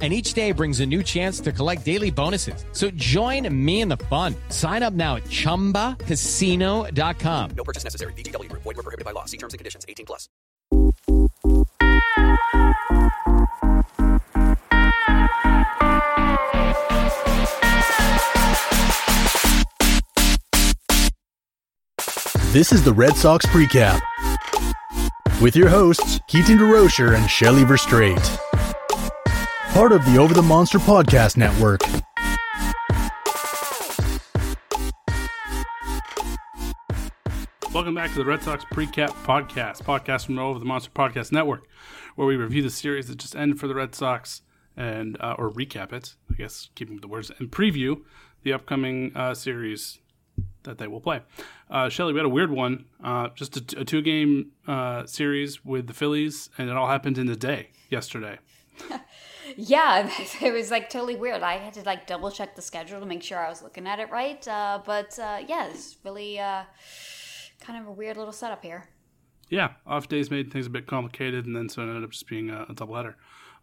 And each day brings a new chance to collect daily bonuses. So join me in the fun. Sign up now at chumbacasino.com. No purchase necessary. VGW Group. Void were prohibited by law. See terms and conditions. 18 plus. This is the Red Sox Precap with your hosts, Keaton DeRocher and Shelly Verougstraete. Part of the Over the Monster Podcast Network. Welcome back to the Red Sox Precap Podcast, podcast from Over the Monster Podcast Network, where we review the series that just ended for the Red Sox and uh, or recap it, I guess, keeping with the words, and preview the upcoming uh, series that they will play. Uh, Shelly, we had a weird one, uh, just a, a two-game uh, series with the Phillies, and it all happened in a day yesterday. Yeah, it was like totally weird. I had to like double check the schedule to make sure I was looking at it right. Uh, but uh, yeah, it's really uh, kind of a weird little setup here. yeah, off days made things a bit complicated, and then so it ended up just being a, a doubleheader.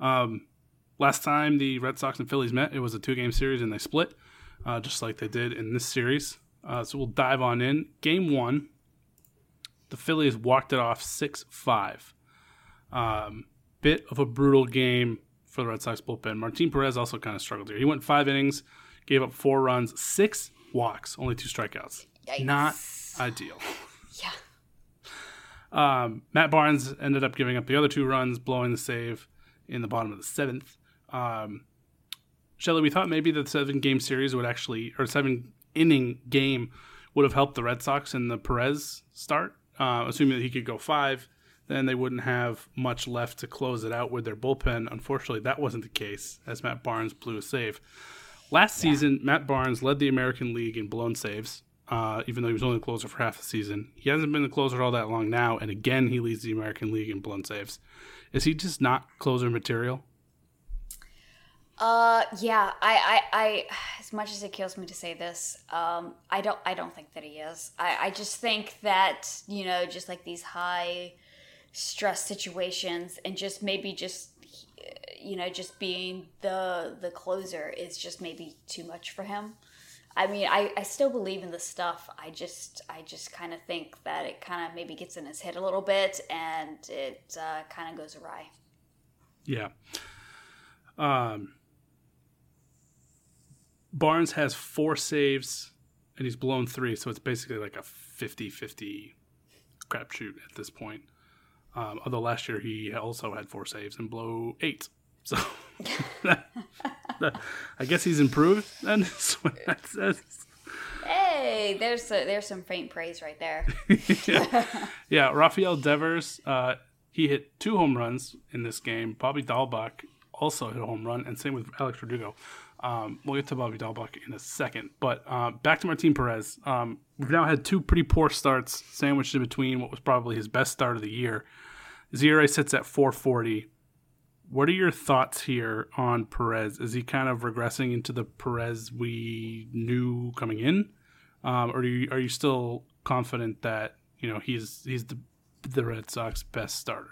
Um, last time the Red Sox and Phillies met, it was a two game series, and they split, uh, just like they did in this series. Uh, so we'll dive on in. Game one, the Phillies walked it off 6 5. Um, bit of a brutal game for the Red Sox bullpen. Martin Perez also kind of struggled here. He went five innings, gave up four runs, six walks, only two strikeouts. Yikes. Not ideal. Yeah. Um, Matt Barnes ended up giving up the other two runs, blowing the save in the bottom of the seventh. Um, Shelly, we thought maybe the seven game series would actually, or seven inning game would have helped the Red Sox in the Perez start, uh, assuming that he could go five. Then they wouldn't have much left to close it out with their bullpen. Unfortunately, that wasn't the case as Matt Barnes blew a save. Last season, Matt Barnes led the American League in blown saves, uh, even though he was only the closer for half the season. He hasn't been the closer all that long now, and again, he leads the American League in blown saves. Is he just not closer material? Uh, yeah. I, I, I, as much as it kills me to say this, um, I don't, I don't think that he is. I, I just think that you know, just like these high stress situations, and just maybe just you know, just being the the closer is just maybe too much for him. I mean, I, I still believe in the stuff. I just I just kind of think that it kind of maybe gets in his head a little bit, and it uh, kind of goes awry. Yeah. Um, Barnes has four saves and he's blown three, so it's basically like a 50 50 crapshoot at this point. Um, although last year he also had four saves and blow eight. So I guess he's improved then. is what that says. Hey, there's a, there's some faint praise right there. yeah. yeah, Rafael Devers, uh, he hit two home runs in this game. Bobby Dalbec also hit a home run, and same with Alex Verdugo. Um, we'll get to Bobby Dalbec in a second. But uh, back to Martin Perez. Um, we've now had two pretty poor starts sandwiched in between what was probably his best start of the year. Zera sits at 440. What are your thoughts here on Perez? Is he kind of regressing into the Perez we knew coming in, um, or are you, are you still confident that you know he's he's the the Red Sox best starter?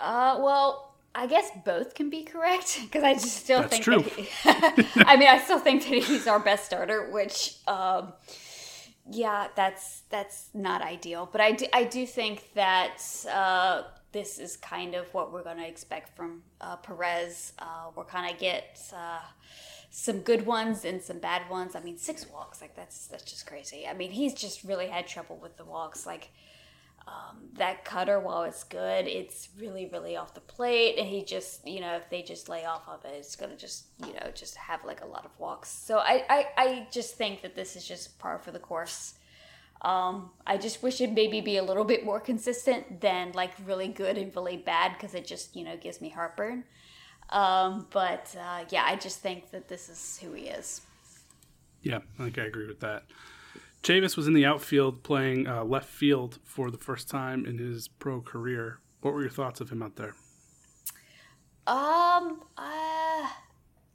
Uh, well, I guess both can be correct because I just still That's think true. that. He, I mean, I still think that he's our best starter, which, um, yeah, that's that's not ideal. But I do, I do think that uh, this is kind of what we're going to expect from uh, Perez. Uh, we're kind of get uh, some good ones and some bad ones. I mean, six walks, like that's that's just crazy. I mean, he's just really had trouble with the walks, like um, that cutter, while it's good, it's really, really off the plate. And he just, you know, if they just lay off of it, it's going to just, you know, just have like a lot of walks. So I, I, I just think that this is just par for the course. Um, I just wish it maybe be a little bit more consistent than like really good and really bad because it just, you know, gives me heartburn. Um, but uh, yeah, I just think that this is who he is. Yeah, I think I agree with that. Chavis was in the outfield playing uh, left field for the first time in his pro career. What were your thoughts of him out there? Um, uh, I,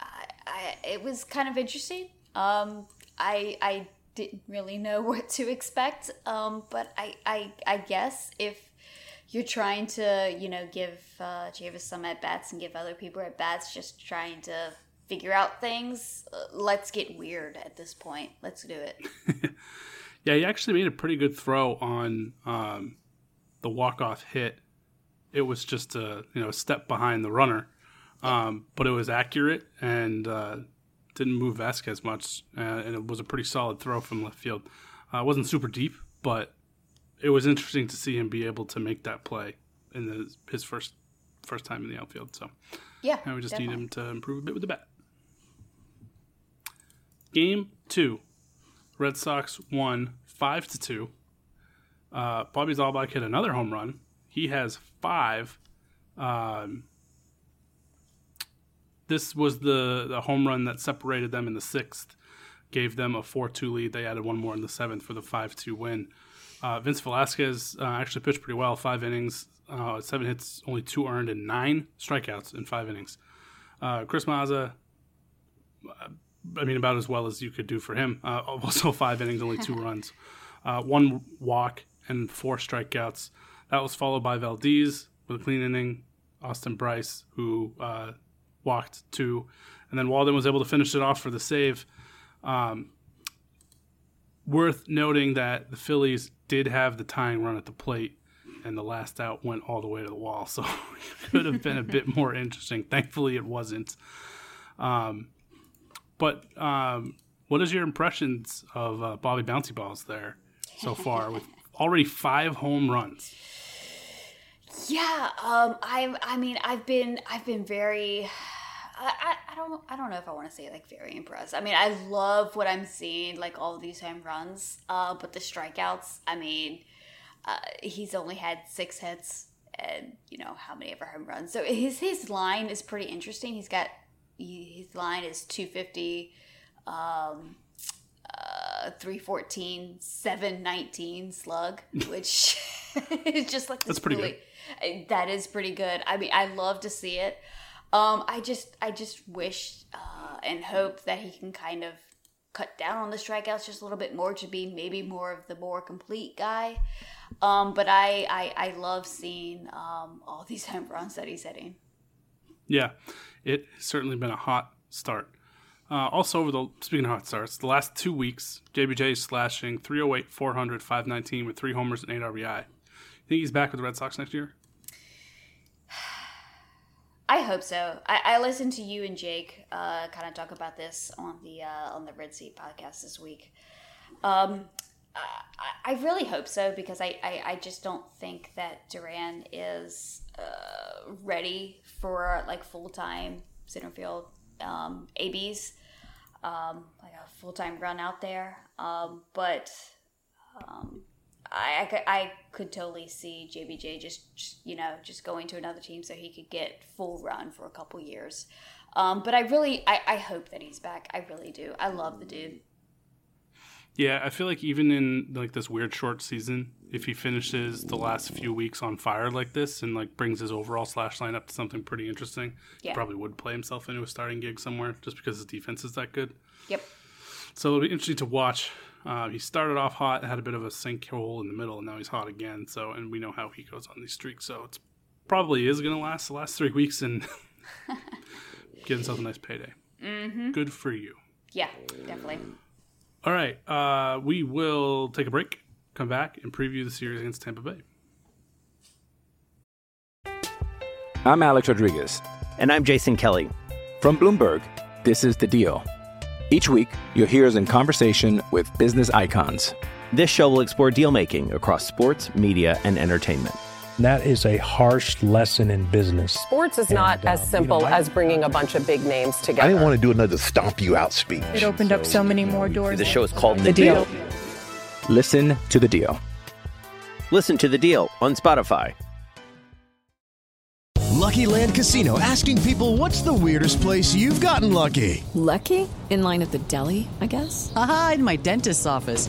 I, it was kind of interesting. Um, I, I didn't really know what to expect. Um, but I, I, I guess if you're trying to, you know, give uh, some at bats and give other people at bats, just trying to figure out things. Uh, let's get weird at this point. Let's do it. yeah, he actually made a pretty good throw on um, the walk off hit. It was just a you know step behind the runner, um, but it was accurate and uh, didn't move Vasquez much, uh, and it was a pretty solid throw from left field. Uh, it wasn't super deep, but it was interesting to see him be able to make that play in the, his first first time in the outfield. So yeah, we just definitely. need him to improve a bit with the bat. Game two, Red Sox won five to two. Uh, Bobby Dalbec hit another home run. He has five. Um, this was the, the home run that separated them in the sixth, gave them a 4 2 lead. They added one more in the seventh for the 5 2 win. Uh, Vince Velasquez uh, actually pitched pretty well, five innings, uh, seven hits, only two earned, and nine strikeouts in five innings. Uh, Chris Mazza, I mean, about as well as you could do for him. Uh, also, five innings, only two runs, uh, one walk, and four strikeouts. That was followed by Valdez with a clean inning, Austin Brice, who uh, walked two, and then Walden was able to finish it off for the save. Um, worth noting that the Phillies did have the tying run at the plate, and the last out went all the way to the wall, so it could have been a bit more interesting. Thankfully, it wasn't. Um, but um, what is your impressions of uh, Bobby Bouncy Balls there so far with already five home runs? Yeah, um, I I mean I've been I've been very I, I, don't I don't know if I want to say like very impressed. I mean I love what I'm seeing like all these home runs, uh, but the strikeouts. I mean, uh, he's only had six hits and you know how many of ever home runs. So his his line is pretty interesting. He's got his line is 250 um uh 314 719 slug which is just like That's pretty really, good. that is pretty good. I mean i love to see it. Um i just i just wish uh and hope that he can kind of cut down on the strikeouts just a little bit more to be maybe more of the more complete guy. Um but i i, I love seeing um all these home runs that he's hitting. Yeah, it has certainly been a hot start. Uh, also, over the speaking of hot starts, the last two weeks, JBJ is slashing 308, 400, 519 with three homers and eight RBI. You think he's back with the Red Sox next year? I hope so. I, I listened to you and Jake uh, kind of talk about this on the uh, on the Red Seat podcast this week. Um, I, I really hope so because I, I, I just don't think that Duran is uh, ready for like full time center field um, ABs. um, like a full time run out there. Um, but um, I, I, could, I could totally see JBJ just, just, you know just going to another team so he could get full run for a couple years. Um, but I really I, I hope that he's back. I really do. I love the dude. Yeah, I feel like even in like this weird short season, if he finishes the last few weeks on fire like this and like brings his overall slash line up to something pretty interesting, Yeah. he probably would play himself into a starting gig somewhere just because his defense is that good. Yep. So it'll be interesting to watch. Uh, he started off hot, had a bit of a sinkhole in the middle, and now he's hot again. So, and we know how he goes on these streaks. So it's probably is going to last the last three weeks and get himself a nice payday. Mm-hmm. Good for you. Yeah, definitely. All right, uh, we will take a break, come back, and preview the series against Tampa Bay. I'm Alex Rodriguez. And I'm Jason Kelly. From Bloomberg, this is The Deal. Each week, you'll hear us in conversation with business icons. This show will explore deal making across sports, media, and entertainment. That is a harsh lesson in business. Sports is not And, uh, as you simple know, I- as bringing a bunch of big names together. I didn't want to do another stomp you out speech. It opened up so many more doors. The show is called The Deal. Listen to The Deal. Listen to the deal on Spotify. Lucky Land Casino asking people what's the weirdest place you've gotten lucky? Lucky? In line at the deli, I guess? Aha, in my dentist's office.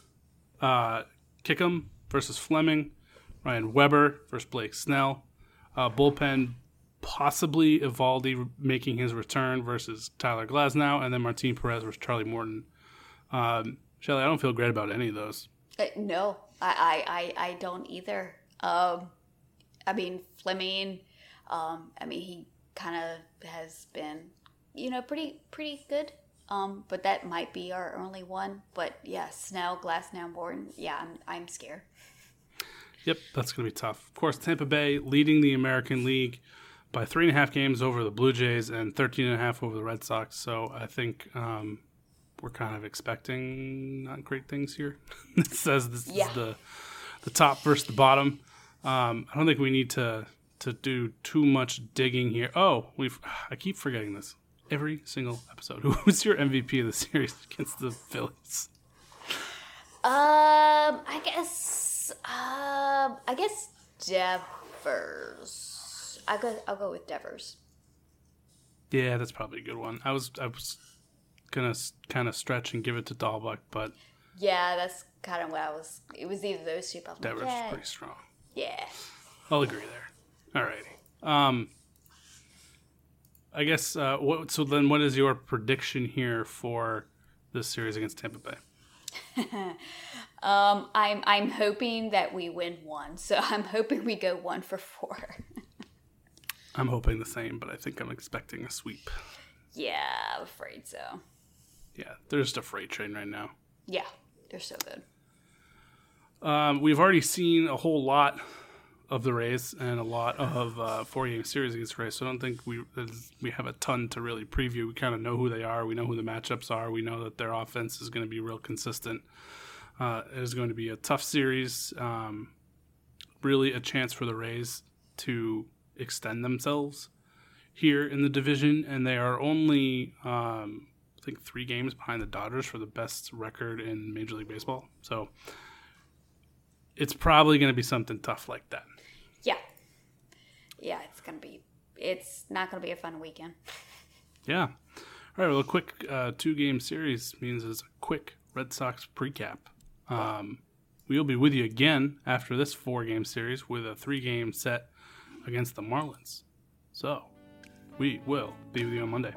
uh, Kickham versus Fleming, Ryan Weber versus Blake Snell, uh, bullpen possibly Eovaldi making his return versus Tyler Glasnow, and then Martin Perez versus Charlie Morton. Um, Shelly, I don't feel great about any of those. Uh, no, I, I, I, I don't either. Um, I mean, Fleming, um, I mean, he kind of has been, you know, pretty pretty good. Um, but that might be our only one. But yeah, Snell, Glasnow, Morton. Yeah, I'm I'm scared. Yep, that's going to be tough. Of course, Tampa Bay leading the American League by three and a half games over the Blue Jays and 13 and a half over the Red Sox. So I think um, we're kind of expecting not great things here. it says this Yeah. is the the top versus the bottom. Um, I don't think we need to to do too much digging here. Oh, we've I keep forgetting this every single episode. Who was your MVP of the series against the Phillies? Um, I guess, um, I guess Devers. I go, I'll go with Devers. Yeah, that's probably a good one. I was I was gonna kind of stretch and give it to Dalbec, but Yeah, that's kind of what I was. It was either those two. But Devers like, is yeah, pretty strong. yeah. I'll agree there. Alrighty. Um, I guess. Uh, what? So then, what is your prediction here for this series against Tampa Bay? um, I'm I'm hoping that we win one. So I'm hoping we go one for four. I'm hoping the same, but I think I'm expecting a sweep. yeah, I'm afraid so. Yeah, they're just a freight train right now. Yeah, they're so good. Um, we've already seen a whole lot of the Rays and a lot of uh, four game series against the Rays. So I don't think we we have a ton to really preview. We kind of know who they are. We know who the matchups are. We know that their offense is going to be real consistent. Uh, it is going to be a tough series. Um, really, a chance for the Rays to extend themselves here in the division, and they are only um, I think three games behind the Dodgers for the best record in Major League Baseball. So it's probably going to be something tough like that. Yeah, yeah. It's gonna be. It's not gonna be a fun weekend. Yeah. All right. Well, a quick uh, two game series means it's a quick Red Sox precap. Um, we will be with you again after this four game series with a three game set against the Marlins. So we will be with you on Monday.